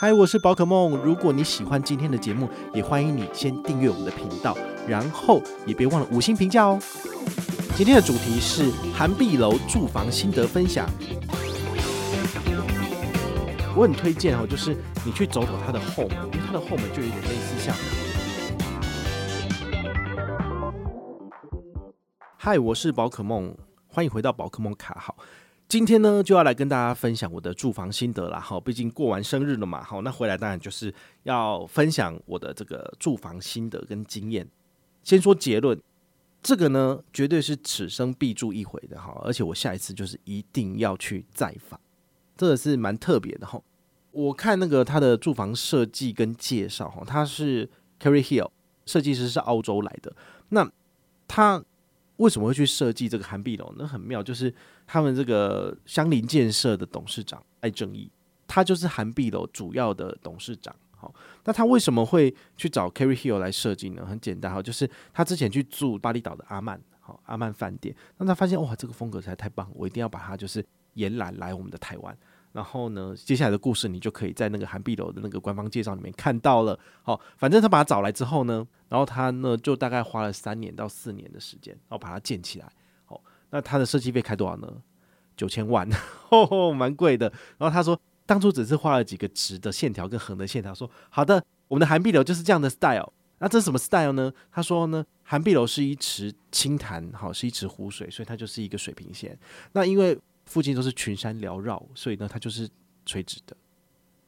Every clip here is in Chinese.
嗨，我是宝可梦。如果你喜欢今天的节目，也欢迎你先订阅我们的频道，然后也别忘了五星评价哦。今天的主题是涵碧楼住房心得分享。我很推荐哦，就是你去走走它的后门，因为它的后门就有点类似像。嗨，我是宝可梦，欢迎回到宝可梦卡号。今天呢，就要来跟大家分享我的住房心得啦。好，毕竟过完生日了嘛，好，那回来当然就是要分享我的这个住房心得跟经验。先说结论，这个呢绝对是此生必住一回的哈，而且我下一次就是一定要去再访，这个是蛮特别的哈。我看那个他的住房设计跟介绍哈，他是 Kerry Hill 设计师是澳洲来的，那他。为什么会去设计这个涵碧楼？那很妙，就是他们这个相邻建设的董事长艾正义，他就是涵碧楼主要的董事长。好，那他为什么会去找 Kerry Hill 来设计呢？很简单，哈，就是他之前去住巴厘岛的阿曼，好阿曼饭店，那他发现哇，这个风格实在太棒，我一定要把它就是延揽来我们的台湾。然后呢，接下来的故事你就可以在那个涵碧楼的那个官方介绍里面看到了。好，反正他把他找来之后呢，然后他呢就大概花了三年到四年的时间，然后把它建起来。好，那他的设计费开多少呢？九千万，吼 吼，蛮贵的。然后他说，当初只是画了几个直的线条跟横的线条，说好的，我们的涵碧楼就是这样的 style。那这是什么 style 呢？他说呢，涵碧楼是一池清潭，好，是一池湖水，所以它就是一个水平线。那因为附近都是群山缭绕，所以呢，它就是垂直的。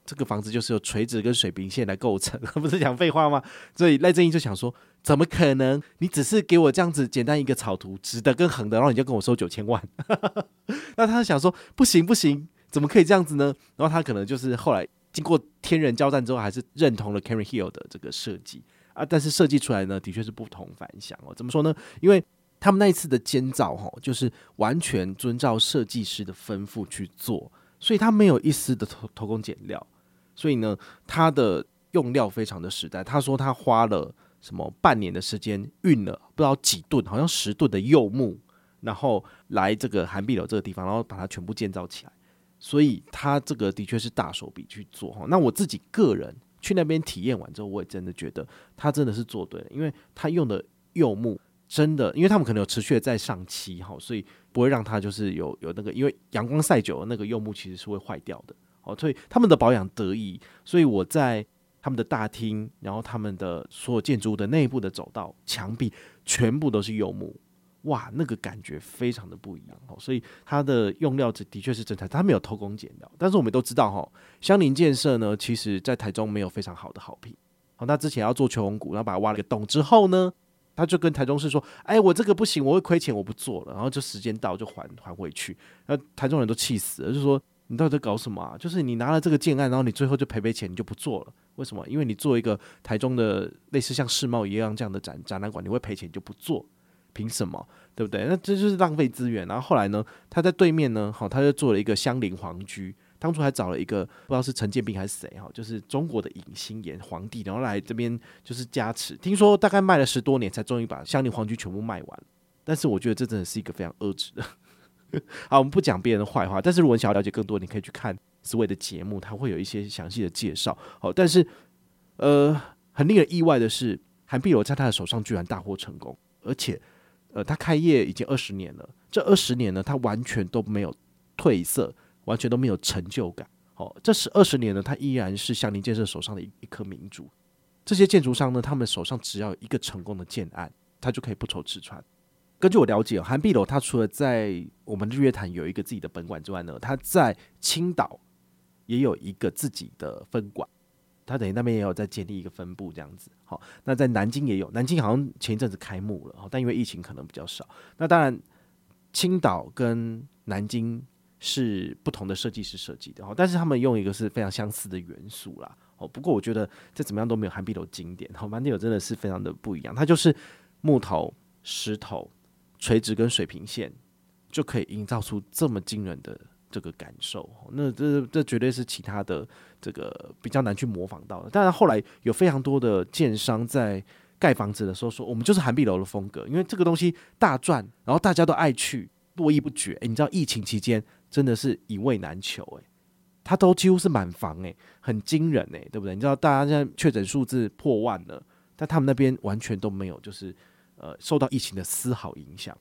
这个房子就是由垂直跟水平线来构成，不是讲废话吗？所以赖正义就想说，怎么可能？你只是给我这样子简单一个草图，直的跟横的，然后你就跟我收九千万？那他想说，不行不行，怎么可以这样子呢？然后他可能就是后来经过天人交战之后，还是认同了 Carry Hill 的这个设计啊。但是设计出来呢，的确是不同凡响哦。怎么说呢？因为他们那一次的建造，哈，就是完全遵照设计师的吩咐去做，所以他没有一丝的偷偷工减料，所以呢，他的用料非常的实在。他说他花了什么半年的时间运了不知道几吨，好像十吨的柚木，然后来这个涵碧楼这个地方，然后把它全部建造起来。所以他这个的确是大手笔去做哈。那我自己个人去那边体验完之后，我也真的觉得他真的是做对了，因为他用的柚木。真的，因为他们可能有持续的在上漆哈，所以不会让它就是有有那个，因为阳光晒久了，那个柚木其实是会坏掉的哦，所以他们的保养得宜。所以我在他们的大厅，然后他们的所有建筑物的内部的走道、墙壁全部都是柚木，哇，那个感觉非常的不一样哦。所以它的用料的确是真材，它没有偷工减料。但是我们都知道哈，相邻建设呢，其实在台中没有非常好的好评。好，那之前要做秋红谷，然后把它挖了个洞之后呢，他就跟台中市说：“哎，我这个不行，我会亏钱，我不做了。”然后就时间到就还还回去。那台中人都气死了，就说：“你到底在搞什么啊？就是你拿了这个建案，然后你最后就赔赔钱，你就不做了。为什么？因为你做一个台中的类似像世贸一样这样的展展览馆，你会赔钱，就不做，凭什么？对不对？那这就是浪费资源。然后后来呢，他在对面呢，好，他就做了一个相邻皇居。”当初还找了一个不知道是陈建斌还是谁哈，就是中国的影星演皇帝，然后来这边就是加持。听说大概卖了十多年，才终于把相邻皇居全部卖完。但是我觉得这真的是一个非常恶质的。好，我们不讲别人的坏话，但是如果你想要了解更多，你可以去看思维的节目，它会有一些详细的介绍。好，但是呃，很令人意外的是，韩碧楼在他的手上居然大获成功，而且呃，他开业已经二十年了，这二十年呢，他完全都没有褪色。完全都没有成就感。好，这十二十年呢，它依然是祥林建设手上的一一颗明珠。这些建筑商呢，他们手上只要一个成功的建案，他就可以不愁吃穿。根据我了解，韩碧楼它除了在我们日月潭有一个自己的本馆之外呢，它在青岛也有一个自己的分馆。它等于那边也有在建立一个分部这样子。好，那在南京也有，南京好像前一阵子开幕了，但因为疫情可能比较少。那当然，青岛跟南京。是不同的设计师设计的哦，但是他们用一个是非常相似的元素啦。哦，不过我觉得这怎么样都没有韩碧楼经典。好，涵碧楼真的是非常的不一样，它就是木头、石头、垂直跟水平线，就可以营造出这么惊人的这个感受。那这这绝对是其他的这个比较难去模仿到的。当然后来有非常多的建商在盖房子的时候说，我们就是韩碧楼的风格，因为这个东西大赚，然后大家都爱去，络绎不绝。诶，你知道疫情期间？真的是一位难求诶，它都几乎是满房诶、很惊人诶、对不对？你知道大家现在确诊数字破万了，但他们那边完全都没有，就是呃受到疫情的丝毫影响。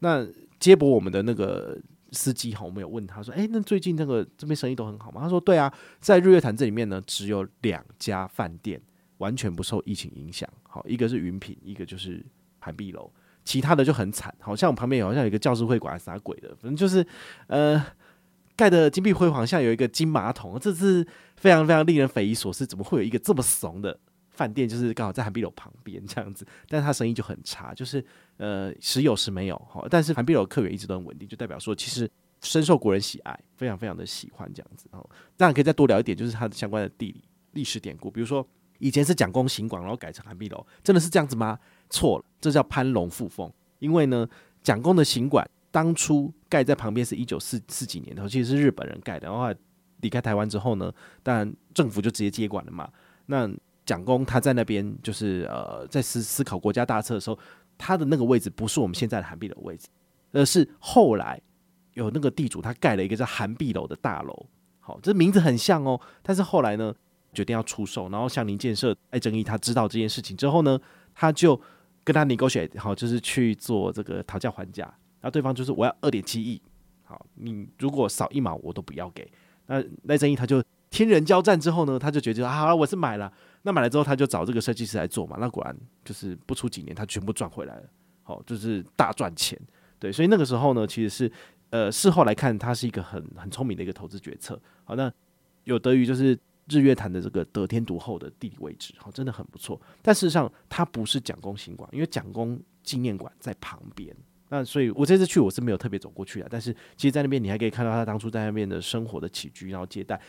那接驳我们的那个司机哈，我们有问他说：“诶、欸，那最近那个这边生意都很好吗？”他说：“对啊，在日月潭这里面呢，只有两家饭店完全不受疫情影响。好，一个是云品，一个就是涵碧楼，其他的就很惨。好像我旁边好像有一个教师会馆啥鬼的，反正就是呃。”盖的金碧辉煌，像有一个金马桶，这是非常非常令人匪夷所思。怎么会有一个这么怂的饭店？就是刚好在韩碧楼旁边这样子，但是他生意就很差，就是呃时有时没有哈。但是韩碧楼客源一直都很稳定，就代表说其实深受国人喜爱，非常非常的喜欢这样子。哦，当然可以再多聊一点，就是它的相关的地理历史典故，比如说以前是蒋公行馆，然后改成韩碧楼，真的是这样子吗？错了，这叫攀龙附凤，因为呢蒋公的行馆。当初盖在旁边是一九四四几年的，其实是日本人盖的。然后离开台湾之后呢，当然政府就直接接管了嘛。那蒋公他在那边就是呃，在思思考国家大策的时候，他的那个位置不是我们现在的涵碧楼位置，而是后来有那个地主他盖了一个叫涵碧楼的大楼。好，这名字很像哦。但是后来呢，决定要出售，然后向林建设艾正义他知道这件事情之后呢，他就跟他 negotiate，好，就是去做这个讨价还价。那对方就是我要二点七亿，好，你如果少一毛我都不要给。那赖正义他就天人交战之后呢，他就觉得啊，我是买了。那买了之后，他就找这个设计师来做嘛。那果然就是不出几年，他全部赚回来了，好，就是大赚钱。对，所以那个时候呢，其实是呃事后来看，他是一个很很聪明的一个投资决策。好，那有得于就是日月潭的这个得天独厚的地理位置，好，真的很不错。但事实上，它不是蒋公行馆，因为蒋公纪念馆在旁边。那所以，我这次去我是没有特别走过去的，但是其实，在那边你还可以看到他当初在那边的生活的起居，然后接待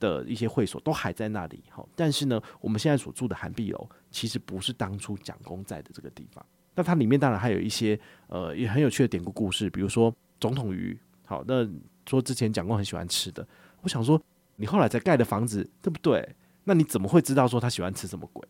的一些会所都还在那里。好，但是呢，我们现在所住的涵碧楼其实不是当初蒋公在的这个地方。那它里面当然还有一些呃也很有趣的典故故事，比如说总统鱼。好，那说之前蒋公很喜欢吃的，我想说你后来才盖的房子对不对？那你怎么会知道说他喜欢吃什么鬼？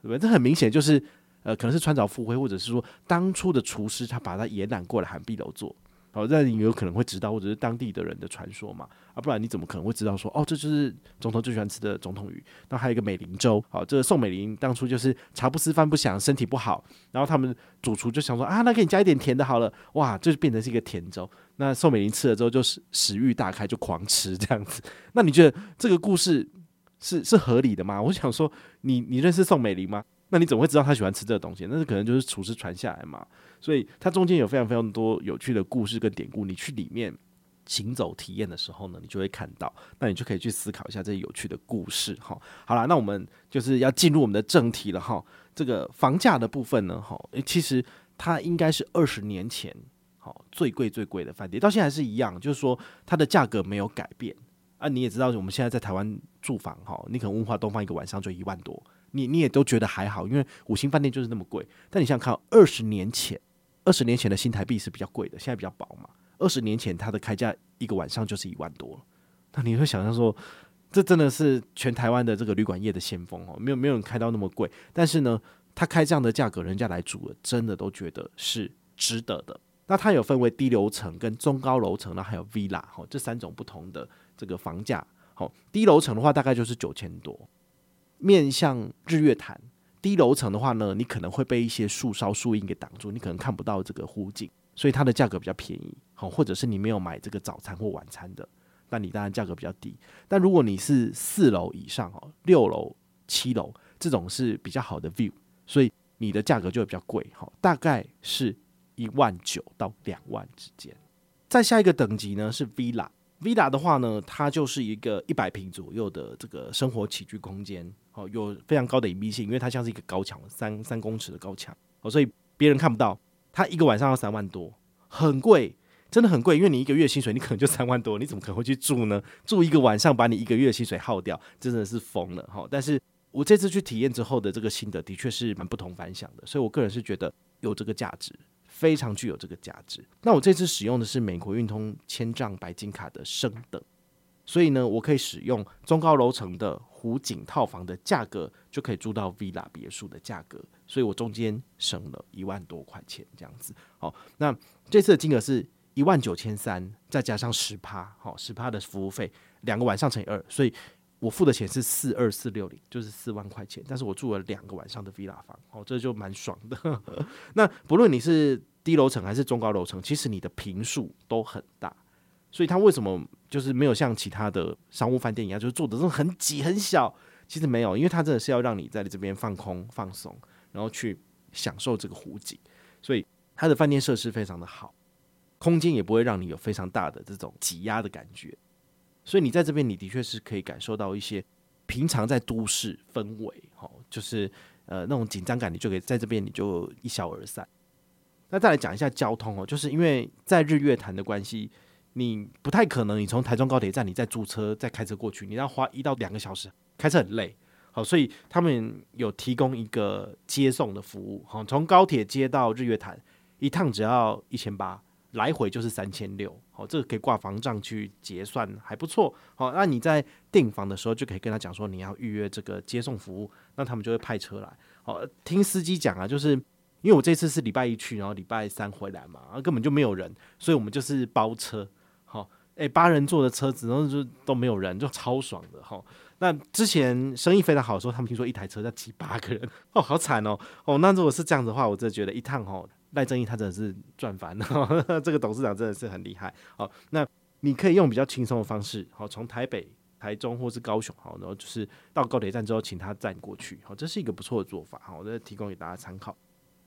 对不对？这很明显就是。呃，可能是穿凿附会，或者是说当初的厨师他把他延揽过来涵碧楼做，好，那你有可能会知道，或者是当地的人的传说嘛，啊，不然你怎么可能会知道说，哦，这就是总统最喜欢吃的总统鱼？那还有一个美龄粥，好，这个宋美龄当初就是茶不思饭不想，身体不好，然后他们主厨就想说啊，那给你加一点甜的好了，哇，这就变成是一个甜粥。那宋美龄吃了之后就是食欲大开，就狂吃这样子。那你觉得这个故事是是合理的吗？我想说，你你认识宋美龄吗？那你怎么会知道他喜欢吃这个东西？那是可能就是厨师传下来嘛。所以它中间有非常非常多有趣的故事跟典故。你去里面行走体验的时候呢，你就会看到。那你就可以去思考一下这些有趣的故事。哈，好了，那我们就是要进入我们的正题了。哈，这个房价的部分呢，哈，其实它应该是二十年前好最贵最贵的饭店，到现在还是一样，就是说它的价格没有改变啊。你也知道，我们现在在台湾住房，哈，你可能文华东方一个晚上就一万多。你你也都觉得还好，因为五星饭店就是那么贵。但你想想看，二十年前，二十年前的新台币是比较贵的，现在比较薄嘛。二十年前它的开价一个晚上就是一万多，那你会想象说，这真的是全台湾的这个旅馆业的先锋哦，没有没有人开到那么贵。但是呢，他开这样的价格，人家来住了，真的都觉得是值得的。那它有分为低楼层跟中高楼层，那还有 villa 哈，这三种不同的这个房价。好，低楼层的话大概就是九千多。面向日月潭低楼层的话呢，你可能会被一些树梢树荫给挡住，你可能看不到这个湖景，所以它的价格比较便宜。好，或者是你没有买这个早餐或晚餐的，那你当然价格比较低。但如果你是四楼以上哦，六楼、七楼这种是比较好的 view，所以你的价格就会比较贵。好，大概是一万九到两万之间。再下一个等级呢是 villa。Villa 的话呢，它就是一个一百平左右的这个生活起居空间，哦，有非常高的隐蔽性，因为它像是一个高墙，三三公尺的高墙，哦，所以别人看不到。它一个晚上要三万多，很贵，真的很贵，因为你一个月薪水你可能就三万多，你怎么可能会去住呢？住一个晚上把你一个月薪水耗掉，真的是疯了哈！但是我这次去体验之后的这个心得，的确是蛮不同凡响的，所以我个人是觉得有这个价值。非常具有这个价值。那我这次使用的是美国运通千丈白金卡的升等，所以呢，我可以使用中高楼层的湖景套房的价格，就可以住到 villa 别墅的价格，所以我中间省了一万多块钱这样子。好，那这次的金额是一万九千三，再加上十趴，好，十趴的服务费，两个晚上乘以二，所以我付的钱是四二四六零，就是四万块钱。但是我住了两个晚上的 villa 房，哦，这就蛮爽的。那不论你是低楼层还是中高楼层，其实你的坪数都很大，所以它为什么就是没有像其他的商务饭店一样，就是做的这种很挤很小？其实没有，因为它真的是要让你在这边放空放松，然后去享受这个湖景，所以它的饭店设施非常的好，空间也不会让你有非常大的这种挤压的感觉，所以你在这边你的确是可以感受到一些平常在都市氛围，哦，就是呃那种紧张感，你就可以在这边你就一消而散。那再来讲一下交通哦，就是因为在日月潭的关系，你不太可能你从台中高铁站你再租车再开车过去，你要花一到两个小时，开车很累。好，所以他们有提供一个接送的服务，好，从高铁接到日月潭一趟只要一千八，来回就是三千六，好，这个可以挂房账去结算，还不错。好，那你在订房的时候就可以跟他讲说你要预约这个接送服务，那他们就会派车来。好，听司机讲啊，就是。因为我这次是礼拜一去，然后礼拜三回来嘛，然后根本就没有人，所以我们就是包车，好，诶，八人座的车子，然后就都没有人，就超爽的哈。那之前生意非常好的时候，他们听说一台车要挤八个人，哦，好惨哦，哦，那如果是这样子的话，我真的觉得一趟哦，赖正义他真的是赚翻了，这个董事长真的是很厉害。好，那你可以用比较轻松的方式，好，从台北、台中或是高雄，好，然后就是到高铁站之后，请他站过去，好，这是一个不错的做法，好，我再提供给大家参考。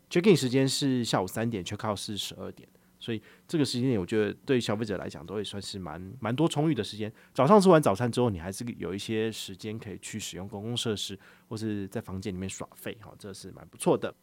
check in 时间是下午三点，check out 是十二点，所以这个时间点我觉得对消费者来讲都会算是蛮蛮多充裕的时间。早上吃完早餐之后，你还是有一些时间可以去使用公共设施，或是在房间里面耍废，好，这是蛮不错的。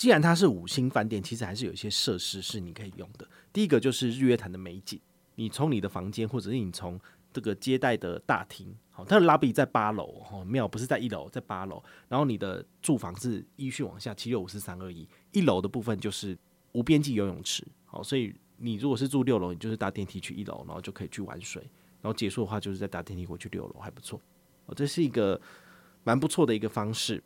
既然它是五星饭店，其实还是有一些设施是你可以用的。第一个就是日月潭的美景，你从你的房间，或者是你从这个接待的大厅，好，它的 lobby 在八楼，哦，没有，不是在一楼，在八楼。然后你的住房是依序往下，七六五四三二一。一楼的部分就是无边际游泳池，好，所以你如果是住六楼，你就是搭电梯去一楼，然后就可以去玩水，然后结束的话就是再搭电梯过去六楼，还不错。哦，这是一个蛮不错的一个方式。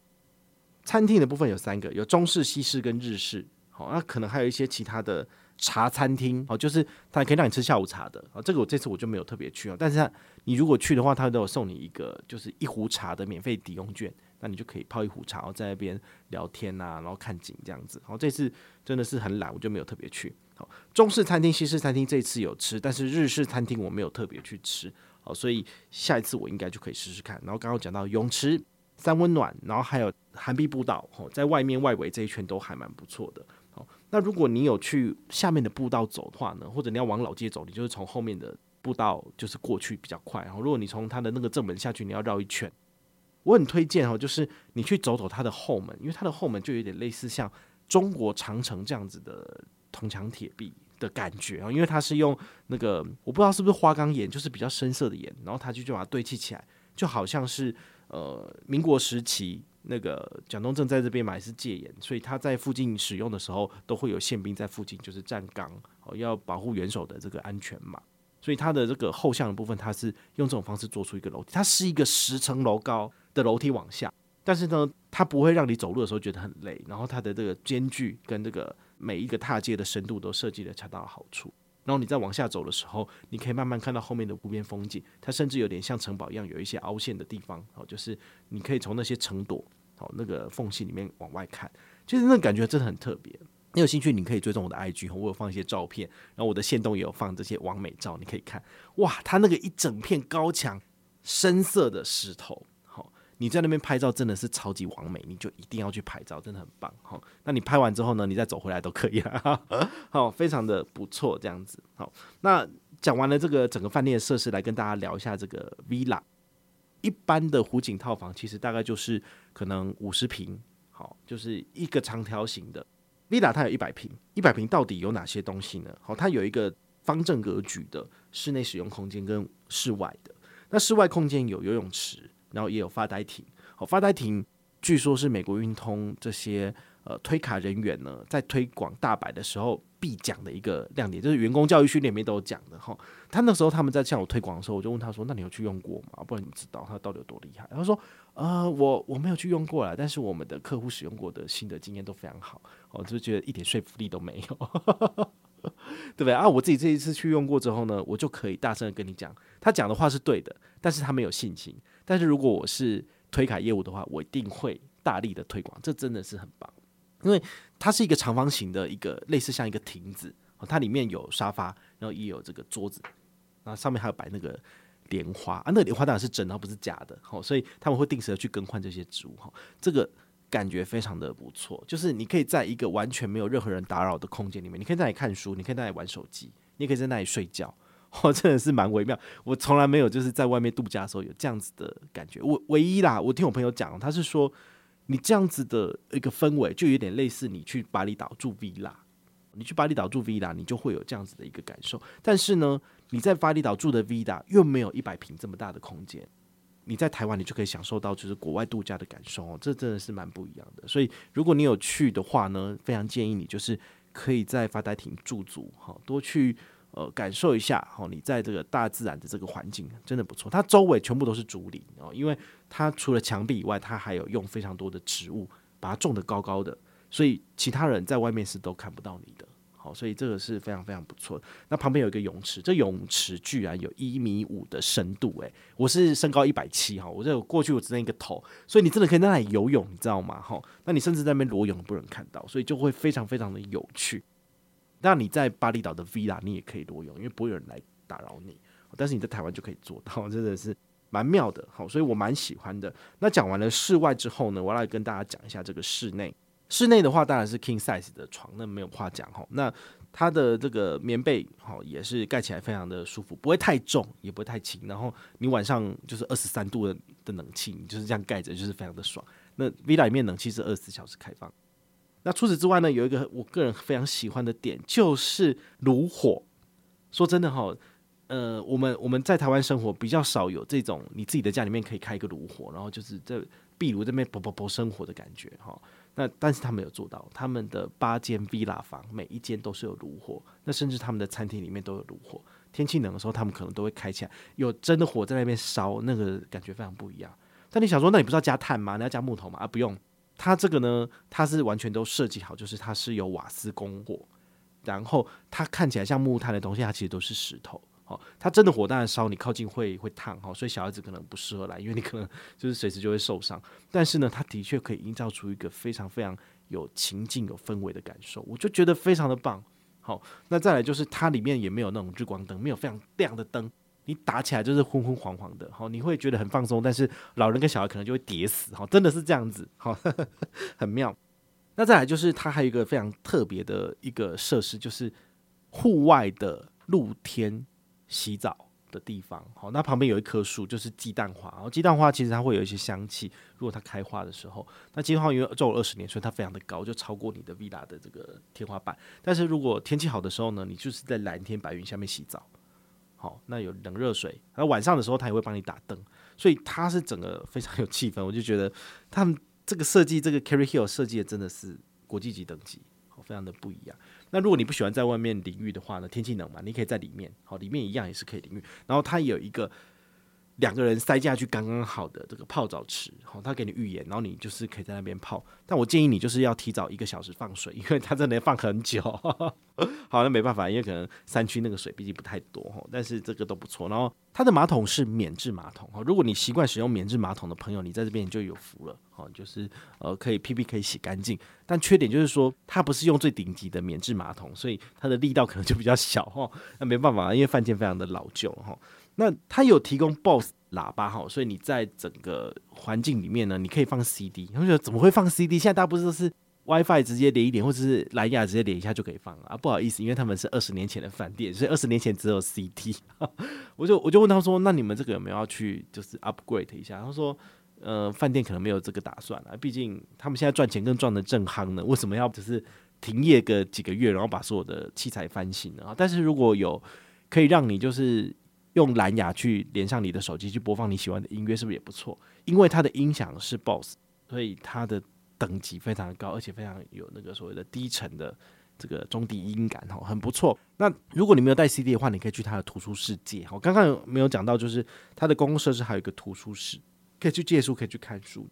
餐厅的部分有三个，有中式、西式跟日式，好，那可能还有一些其他的茶餐厅，哦，就是它可以让你吃下午茶的，啊，这个我这次我就没有特别去啊，但是你如果去的话，它都有送你一个就是一壶茶的免费抵用券。那你就可以泡一壶茶，然后在那边聊天啊，然后看景这样子。好，这次真的是很懒，我就没有特别去。好，中式餐厅、西式餐厅这次有吃，但是日式餐厅我没有特别去吃。好，所以下一次我应该就可以试试看。然后刚刚讲到泳池、三温暖，然后还有寒碧步道，哦，在外面外围这一圈都还蛮不错的。哦，那如果你有去下面的步道走的话呢，或者你要往老街走，你就是从后面的步道就是过去比较快。然后如果你从它的那个正门下去，你要绕一圈。我很推荐哦，就是你去走走它的后门，因为它的后门就有点类似像中国长城这样子的铜墙铁壁的感觉啊，因为它是用那个我不知道是不是花岗岩，就是比较深色的岩，然后它就就把它堆砌起来，就好像是呃民国时期那个蒋中正在这边买是戒严，所以他在附近使用的时候都会有宪兵在附近就是站岗哦，要保护元首的这个安全嘛。所以它的这个后巷的部分，它是用这种方式做出一个楼梯，它是一个十层楼高的楼梯往下，但是呢，它不会让你走路的时候觉得很累，然后它的这个间距跟这个每一个踏阶的深度都设计得恰到好处，然后你再往下走的时候，你可以慢慢看到后面的湖边风景，它甚至有点像城堡一样，有一些凹陷的地方，哦，就是你可以从那些城垛，哦，那个缝隙里面往外看，其实那感觉真的很特别。你有兴趣，你可以追踪我的 IG，我有放一些照片，然后我的线动也有放这些完美照，你可以看。哇，它那个一整片高墙，深色的石头，你在那边拍照真的是超级完美，你就一定要去拍照，真的很棒。好，那你拍完之后呢，你再走回来都可以了。好，非常的不错，这样子。好，那讲完了这个整个饭店的设施，来跟大家聊一下这个 Villa。一般的湖景套房其实大概就是可能五十平，好，就是一个长条形的。Villa 它有一百平，一百平到底有哪些东西呢？好，它有一个方正格局的室内使用空间跟室外的。那室外空间有游泳池，然后也有发呆亭。好，发呆亭据说是美国运通这些呃推卡人员呢在推广大白的时候必讲的一个亮点，就是员工教育训练里面都有讲的哈。他那时候他们在向我推广的时候，我就问他说：“那你有去用过吗？不然你知道他到底有多厉害？”他说。呃，我我没有去用过啦，但是我们的客户使用过的心得经验都非常好，我就觉得一点说服力都没有。对不对啊？我自己这一次去用过之后呢，我就可以大声的跟你讲，他讲的话是对的，但是他没有信心。但是如果我是推卡业务的话，我一定会大力的推广，这真的是很棒，因为它是一个长方形的一个类似像一个亭子，它里面有沙发，然后也有这个桌子，然后上面还有摆那个莲花啊，那个莲花当然是真的，不是假的，好，所以他们会定时的去更换这些植物，哈，这个。感觉非常的不错，就是你可以在一个完全没有任何人打扰的空间里面，你可以在那里看书，你可以在那里玩手机，你可以在那里睡觉，我，真的是蛮微妙。我从来没有就是在外面度假的时候有这样子的感觉。我唯一啦，我听我朋友讲，他是说你这样子的一个氛围，就有点类似你去巴厘岛住 villa，你去巴厘岛住 villa，你就会有这样子的一个感受。但是呢，你在巴厘岛住的 villa 又没有一百平这么大的空间。你在台湾，你就可以享受到就是国外度假的感受哦，这真的是蛮不一样的。所以如果你有去的话呢，非常建议你就是可以在发呆亭驻足哈，多去呃感受一下哈。你在这个大自然的这个环境真的不错，它周围全部都是竹林哦，因为它除了墙壁以外，它还有用非常多的植物把它种得高高的，所以其他人在外面是都看不到你的。好，所以这个是非常非常不错的。那旁边有一个泳池，这泳池居然有一米五的深度，诶，我是身高一百七哈，我这过去我只剩一个头，所以你真的可以在那里游泳，你知道吗？哈，那你甚至在那边裸泳都不能看到，所以就会非常非常的有趣。那你在巴厘岛的 villa 你也可以裸泳，因为不会有人来打扰你，但是你在台湾就可以做到，真的是蛮妙的。好，所以我蛮喜欢的。那讲完了室外之后呢，我要来跟大家讲一下这个室内。室内的话当然是 king size 的床，那没有话讲哈。那它的这个棉被好也是盖起来非常的舒服，不会太重，也不会太轻。然后你晚上就是二十三度的的冷气，你就是这样盖着，就是非常的爽。那 villa 里面冷气是二十四小时开放。那除此之外呢，有一个我个人非常喜欢的点就是炉火。说真的哈，呃，我们我们在台湾生活比较少有这种你自己的家里面可以开一个炉火，然后就是在壁炉这边啵啵啵生活的感觉哈。那但是他们有做到，他们的八间 villa 房每一间都是有炉火，那甚至他们的餐厅里面都有炉火。天气冷的时候，他们可能都会开起来，有真的火在那边烧，那个感觉非常不一样。但你想说，那你不是要加炭吗？你要加木头吗？啊，不用，它这个呢，它是完全都设计好，就是它是有瓦斯供火，然后它看起来像木炭的东西，它其实都是石头。好，它真的火当然烧，你靠近会会烫哈，所以小孩子可能不适合来，因为你可能就是随时就会受伤。但是呢，它的确可以营造出一个非常非常有情境、有氛围的感受，我就觉得非常的棒。好，那再来就是它里面也没有那种日光灯，没有非常亮的灯，你打起来就是昏昏黄黄的，好，你会觉得很放松。但是老人跟小孩可能就会跌死，哈，真的是这样子，好，很妙。那再来就是它还有一个非常特别的一个设施，就是户外的露天。洗澡的地方，好，那旁边有一棵树，就是鸡蛋花。然后鸡蛋花其实它会有一些香气，如果它开花的时候，那鸡蛋花因为种了二十年，所以它非常的高，就超过你的 villa 的这个天花板。但是如果天气好的时候呢，你就是在蓝天白云下面洗澡，好，那有冷热水，然后晚上的时候他也会帮你打灯，所以它是整个非常有气氛。我就觉得他们这个设计，这个 Carry Hill 设计的真的是国际级等级，好，非常的不一样。那如果你不喜欢在外面淋浴的话呢？天气冷嘛，你可以在里面，好，里面一样也是可以淋浴。然后它有一个两个人塞下去刚刚好的这个泡澡池，好，它给你浴盐，然后你就是可以在那边泡。但我建议你就是要提早一个小时放水，因为它真的要放很久。好，那没办法，因为可能山区那个水毕竟不太多哈，但是这个都不错。然后它的马桶是免治马桶，如果你习惯使用免治马桶的朋友，你在这边就有福了。好，就是呃，可以屁屁可以洗干净，但缺点就是说，它不是用最顶级的免治马桶，所以它的力道可能就比较小哈。那没办法，因为饭店非常的老旧哈。那它有提供 BOSS 喇叭哈，所以你在整个环境里面呢，你可以放 CD。他们觉得怎么会放 CD？现在大家不是都是 WiFi 直接连一点，或者是蓝牙直接连一下就可以放啊？不好意思，因为他们是二十年前的饭店，所以二十年前只有 CD。我就我就问他说，那你们这个有没有要去就是 upgrade 一下？他说。呃，饭店可能没有这个打算啊，毕竟他们现在赚钱更赚得正夯呢，为什么要只是停业个几个月，然后把所有的器材翻新呢？但是如果有可以让你就是用蓝牙去连上你的手机去播放你喜欢的音乐，是不是也不错？因为它的音响是 BOSS，所以它的等级非常高，而且非常有那个所谓的低沉的这个中低音感，哈，很不错。那如果你没有带 CD 的话，你可以去它的图书室借。我刚刚有没有讲到，就是它的公共设施还有一个图书室。可以去借书，可以去看书。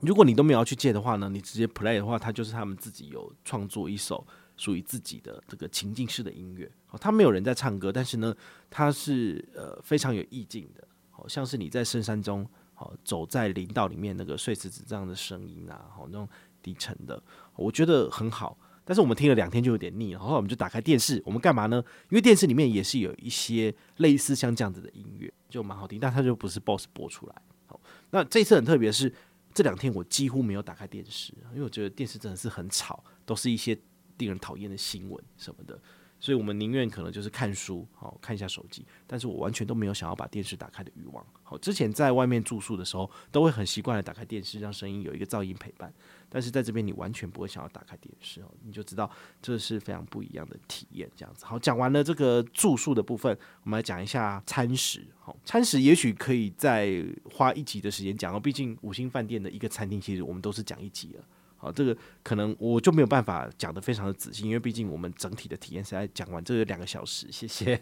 如果你都没有去借的话呢，你直接 play 的话，它就是他们自己有创作一首属于自己的这个情境式的音乐。哦，它没有人在唱歌，但是呢，它是呃非常有意境的，好像是你在深山中，好走在林道里面那个碎石子这样的声音啊，好那种低沉的，我觉得很好。但是我们听了两天就有点腻了，然后我们就打开电视，我们干嘛呢？因为电视里面也是有一些类似像这样子的音乐，就蛮好听，但它就不是 BOSS 播出来。好，那这次很特别是这两天我几乎没有打开电视，因为我觉得电视真的是很吵，都是一些令人讨厌的新闻什么的。所以，我们宁愿可能就是看书，好看一下手机，但是我完全都没有想要把电视打开的欲望。好，之前在外面住宿的时候，都会很习惯的打开电视，让声音有一个噪音陪伴。但是在这边，你完全不会想要打开电视哦，你就知道这是非常不一样的体验。这样子，好，讲完了这个住宿的部分，我们来讲一下餐食。好，餐食也许可以再花一集的时间讲哦，毕竟五星饭店的一个餐厅，其实我们都是讲一集了。啊，这个可能我就没有办法讲得非常的仔细，因为毕竟我们整体的体验是在讲完这两个小时。谢谢。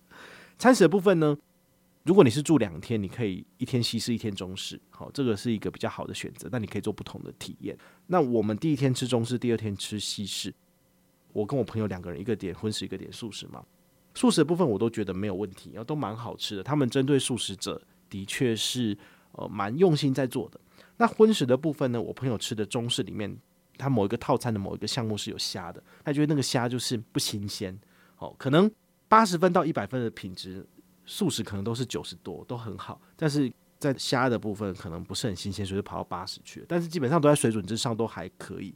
餐食的部分呢，如果你是住两天，你可以一天西式，一天中式。好，这个是一个比较好的选择。那你可以做不同的体验。那我们第一天吃中式，第二天吃西式。我跟我朋友两个人，一个点荤食，一个点素食嘛。素食的部分我都觉得没有问题，然后都蛮好吃的。他们针对素食者的确是呃蛮用心在做的。那荤食的部分呢？我朋友吃的中式里面，他某一个套餐的某一个项目是有虾的，他觉得那个虾就是不新鲜，哦，可能八十分到一百分的品质，素食可能都是九十多，都很好，但是在虾的部分可能不是很新鲜，所以就跑到八十去了，但是基本上都在水准之上，都还可以。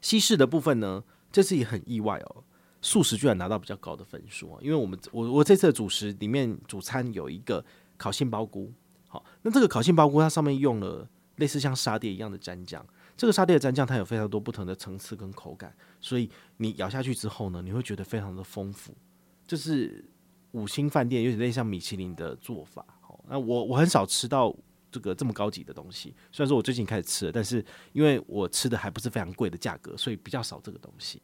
西式的部分呢，这次也很意外哦，素食居然拿到比较高的分数啊，因为我们我我这次的主食里面主餐有一个烤杏鲍菇，好，那这个烤杏鲍菇它上面用了。类似像沙爹一样的蘸酱，这个沙爹的蘸酱它有非常多不同的层次跟口感，所以你咬下去之后呢，你会觉得非常的丰富，就是五星饭店有点类似像米其林的做法。好，那我我很少吃到这个这么高级的东西，虽然说我最近开始吃了，但是因为我吃的还不是非常贵的价格，所以比较少这个东西。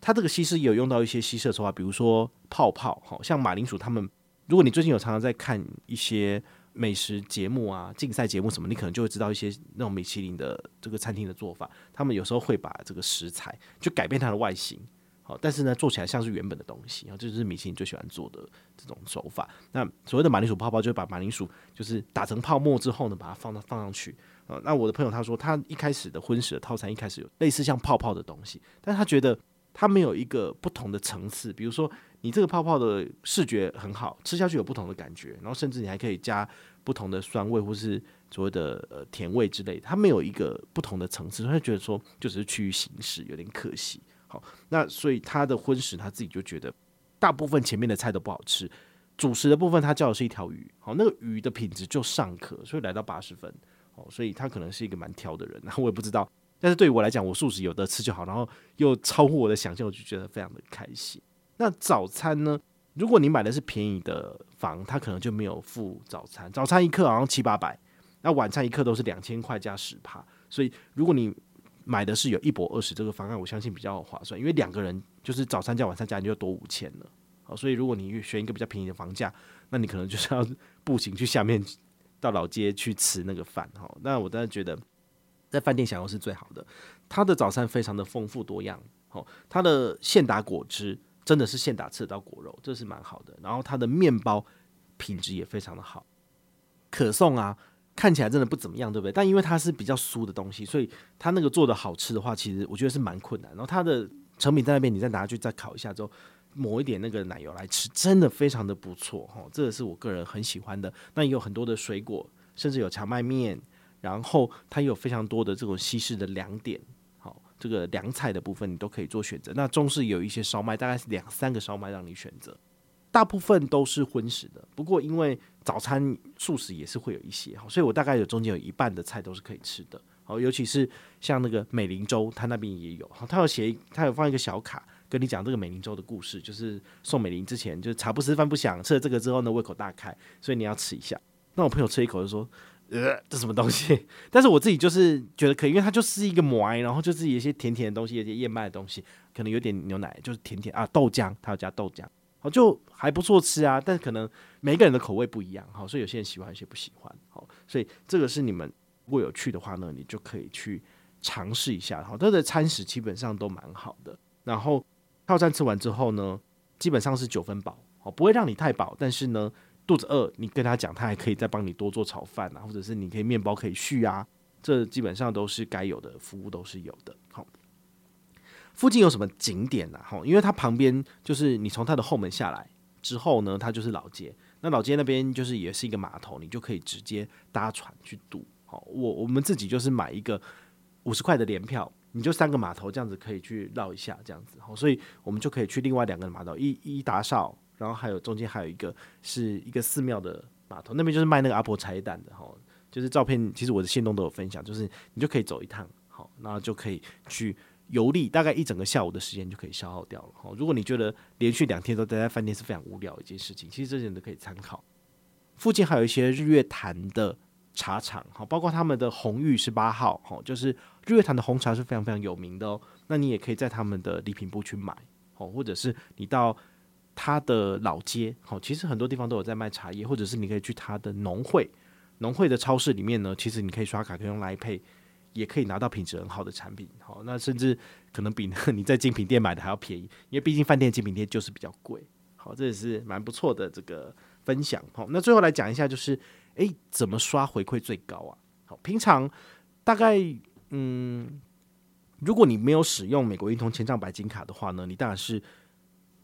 它这个西施有用到一些西式的手法，比如说泡泡，好像马铃薯他们，如果你最近有常常在看一些。美食节目啊，竞赛节目什么，你可能就会知道一些那种米其林的这个餐厅的做法。他们有时候会把这个食材就改变它的外形，好，但是呢，做起来像是原本的东西，然后，这就是米其林最喜欢做的这种手法。那所谓的马铃薯泡泡，就是把马铃薯就是打成泡沫之后呢，把它放到放上去。啊，那我的朋友他说，他一开始的荤食的套餐一开始有类似像泡泡的东西，但他觉得他没有一个不同的层次，比如说。你这个泡泡的视觉很好，吃下去有不同的感觉，然后甚至你还可以加不同的酸味或是所谓的呃甜味之类的，它没有一个不同的层次，他就觉得说就只是趋于形式，有点可惜。好，那所以他的荤食他自己就觉得大部分前面的菜都不好吃，主食的部分他叫的是一条鱼，好，那个鱼的品质就尚可，所以来到八十分，好，所以他可能是一个蛮挑的人，然后我也不知道，但是对于我来讲，我素食有的吃就好，然后又超乎我的想象，我就觉得非常的开心。那早餐呢？如果你买的是便宜的房，它可能就没有付早餐。早餐一克好像七八百，那晚餐一克都是两千块加十帕。所以如果你买的是有一泊二十这个方案，我相信比较划算，因为两个人就是早餐加晚餐加你就多五千了。好，所以如果你选一个比较便宜的房价，那你可能就是要步行去下面到老街去吃那个饭。哈，那我当然觉得在饭店享用是最好的。它的早餐非常的丰富多样。好，它的现打果汁。真的是现打吃得到果肉，这是蛮好的。然后它的面包品质也非常的好，可颂啊看起来真的不怎么样，对不对？但因为它是比较酥的东西，所以它那个做的好吃的话，其实我觉得是蛮困难。然后它的成品在那边，你再拿去再烤一下之后，抹一点那个奶油来吃，真的非常的不错哈。这个是我个人很喜欢的。那也有很多的水果，甚至有荞麦面，然后它有非常多的这种西式的凉点。这个凉菜的部分你都可以做选择。那中式有一些烧麦，大概是两三个烧麦让你选择，大部分都是荤食的。不过因为早餐素食也是会有一些，所以我大概有中间有一半的菜都是可以吃的。好，尤其是像那个美龄粥，他那边也有，他有写，他有放一个小卡跟你讲这个美龄粥的故事，就是宋美龄之前就是茶不思饭不想，吃了这个之后呢，胃口大开，所以你要吃一下。那我朋友吃一口就说。呃，这什么东西？但是我自己就是觉得可以，因为它就是一个馍，然后就是有一些甜甜的东西，有些燕麦的东西，可能有点牛奶，就是甜甜啊，豆浆，它要加豆浆，好，就还不错吃啊。但是可能每个人的口味不一样，好，所以有些人喜欢，有些不喜欢，好，所以这个是你们如果有去的话呢，你就可以去尝试一下。好，它的餐食基本上都蛮好的。然后套餐吃完之后呢，基本上是九分饱，哦，不会让你太饱，但是呢，肚子饿，你跟他讲，他还可以再帮你多做炒饭啊，或者是你可以面包可以续啊，这基本上都是该有的服务都是有的。好，附近有什么景点啊？哈，因为它旁边就是你从它的后门下来之后呢，它就是老街。那老街那边就是也是一个码头，你就可以直接搭船去渡。好，我我们自己就是买一个五十块的联票，你就三个码头这样子可以去绕一下，这样子。好，所以我们就可以去另外两个码头，一一打扫，然后还有中间还有一个是一个寺庙的码头，那边就是卖那个阿婆茶叶蛋的。哈，就是照片，其实我的线动都有分享，就是你就可以走一趟，好，那就可以去。游历大概一整个下午的时间就可以消耗掉了。哦，如果你觉得连续两天都待在饭店是非常无聊一件事情，其实这些人都可以参考。附近还有一些日月潭的茶厂，哈，包括他们的红玉十八号，哈，就是日月潭的红茶是非常非常有名的哦。那你也可以在他们的礼品部去买，哦，或者是你到他的老街，哦，其实很多地方都有在卖茶叶，或者是你可以去他的农会，农会的超市里面呢，其实你可以刷卡，可以用来配。也可以拿到品质很好的产品，好，那甚至可能比你在精品店买的还要便宜，因为毕竟饭店精品店就是比较贵，好，这也是蛮不错的这个分享，好，那最后来讲一下，就是诶，怎么刷回馈最高啊？好，平常大概嗯，如果你没有使用美国运通千账白金卡的话呢，你当然是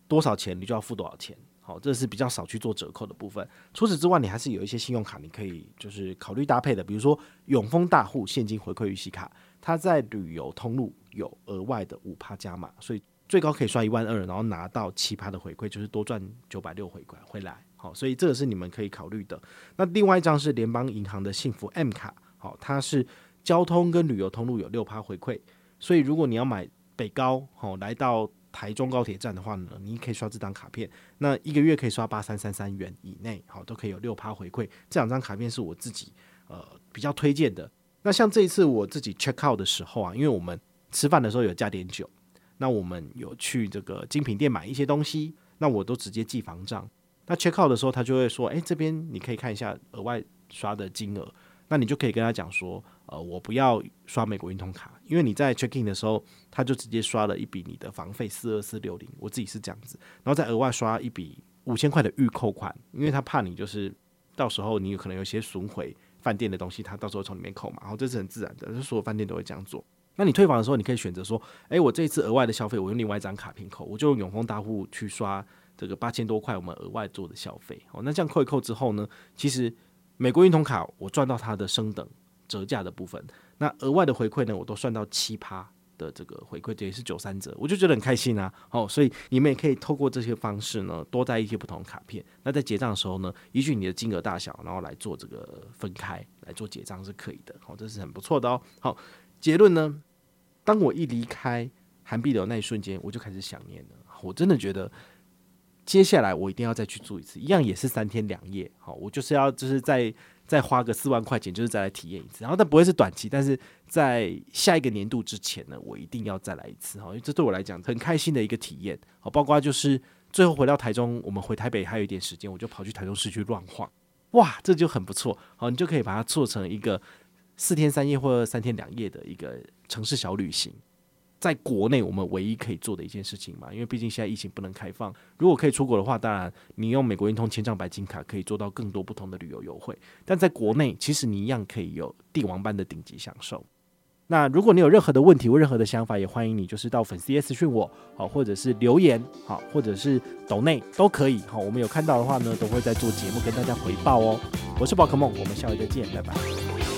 多少钱你就要付多少钱。好，这是比较少去做折扣的部分。除此之外，你还是有一些信用卡，你可以就是考虑搭配的。比如说永丰大户现金回馈预习卡，它在旅游通路有额外的五趴加码，所以最高可以刷一万二，然后拿到七趴的回馈，就是多赚九百六回馈回来。好，所以这个是你们可以考虑的。那另外一张是联邦银行的幸福 M 卡，好，它是交通跟旅游通路有六趴回馈，所以如果你要买北高，好，来到。台中高铁站的话呢，你可以刷这张卡片，那一个月可以刷八三三三元以内，好，都可以有六趴回馈。这两张卡片是我自己呃比较推荐的。那像这一次我自己 check out 的时候啊，因为我们吃饭的时候有加点酒，那我们有去这个精品店买一些东西，那我都直接记房账。那 check out 的时候，他就会说，诶，这边你可以看一下额外刷的金额，那你就可以跟他讲说。呃，我不要刷美国运通卡，因为你在 check in 的时候，他就直接刷了一笔你的房费四二四六零，我自己是这样子，然后再额外刷一笔五千块的预扣款，因为他怕你就是到时候你有可能有些损毁饭店的东西，他到时候从里面扣嘛，然后这是很自然的，就是所有饭店都会这样做。那你退房的时候，你可以选择说，诶，我这一次额外的消费，我用另外一张卡片扣，我就用永丰大户去刷这个八千多块我们额外做的消费。哦，那这样扣一扣之后呢，其实美国运通卡我赚到它的升等。折价的部分，那额外的回馈呢，我都算到七趴的这个回馈，这也是九三折，我就觉得很开心啊。哦，所以你们也可以透过这些方式呢，多带一些不同卡片。那在结账的时候呢，依据你的金额大小，然后来做这个分开来做结账是可以的。好，这是很不错的哦。好，结论呢，当我一离开韩碧楼那一瞬间，我就开始想念了。我真的觉得。接下来我一定要再去住一次，一样也是三天两夜。好，我就是要就是在再花个四万块钱，就是再来体验一次。然后，但不会是短期，但是在下一个年度之前呢，我一定要再来一次。哈，因为这对我来讲很开心的一个体验。好，包括就是最后回到台中，我们回台北还有一点时间，我就跑去台中市区乱晃。哇，这就很不错。好，你就可以把它做成一个四天三夜或者三天两夜的一个城市小旅行。在国内，我们唯一可以做的一件事情嘛，因为毕竟现在疫情不能开放。如果可以出国的话，当然你用美国运通千帐白金卡可以做到更多不同的旅游优惠。但在国内，其实你一样可以有帝王般的顶级享受。那如果你有任何的问题或任何的想法，也欢迎你就是到粉丝页私讯我，好，或者是留言，好，或者是抖内都可以。好，我们有看到的话呢，都会在做节目跟大家回报哦。我是宝可梦，我们下回再见，拜拜。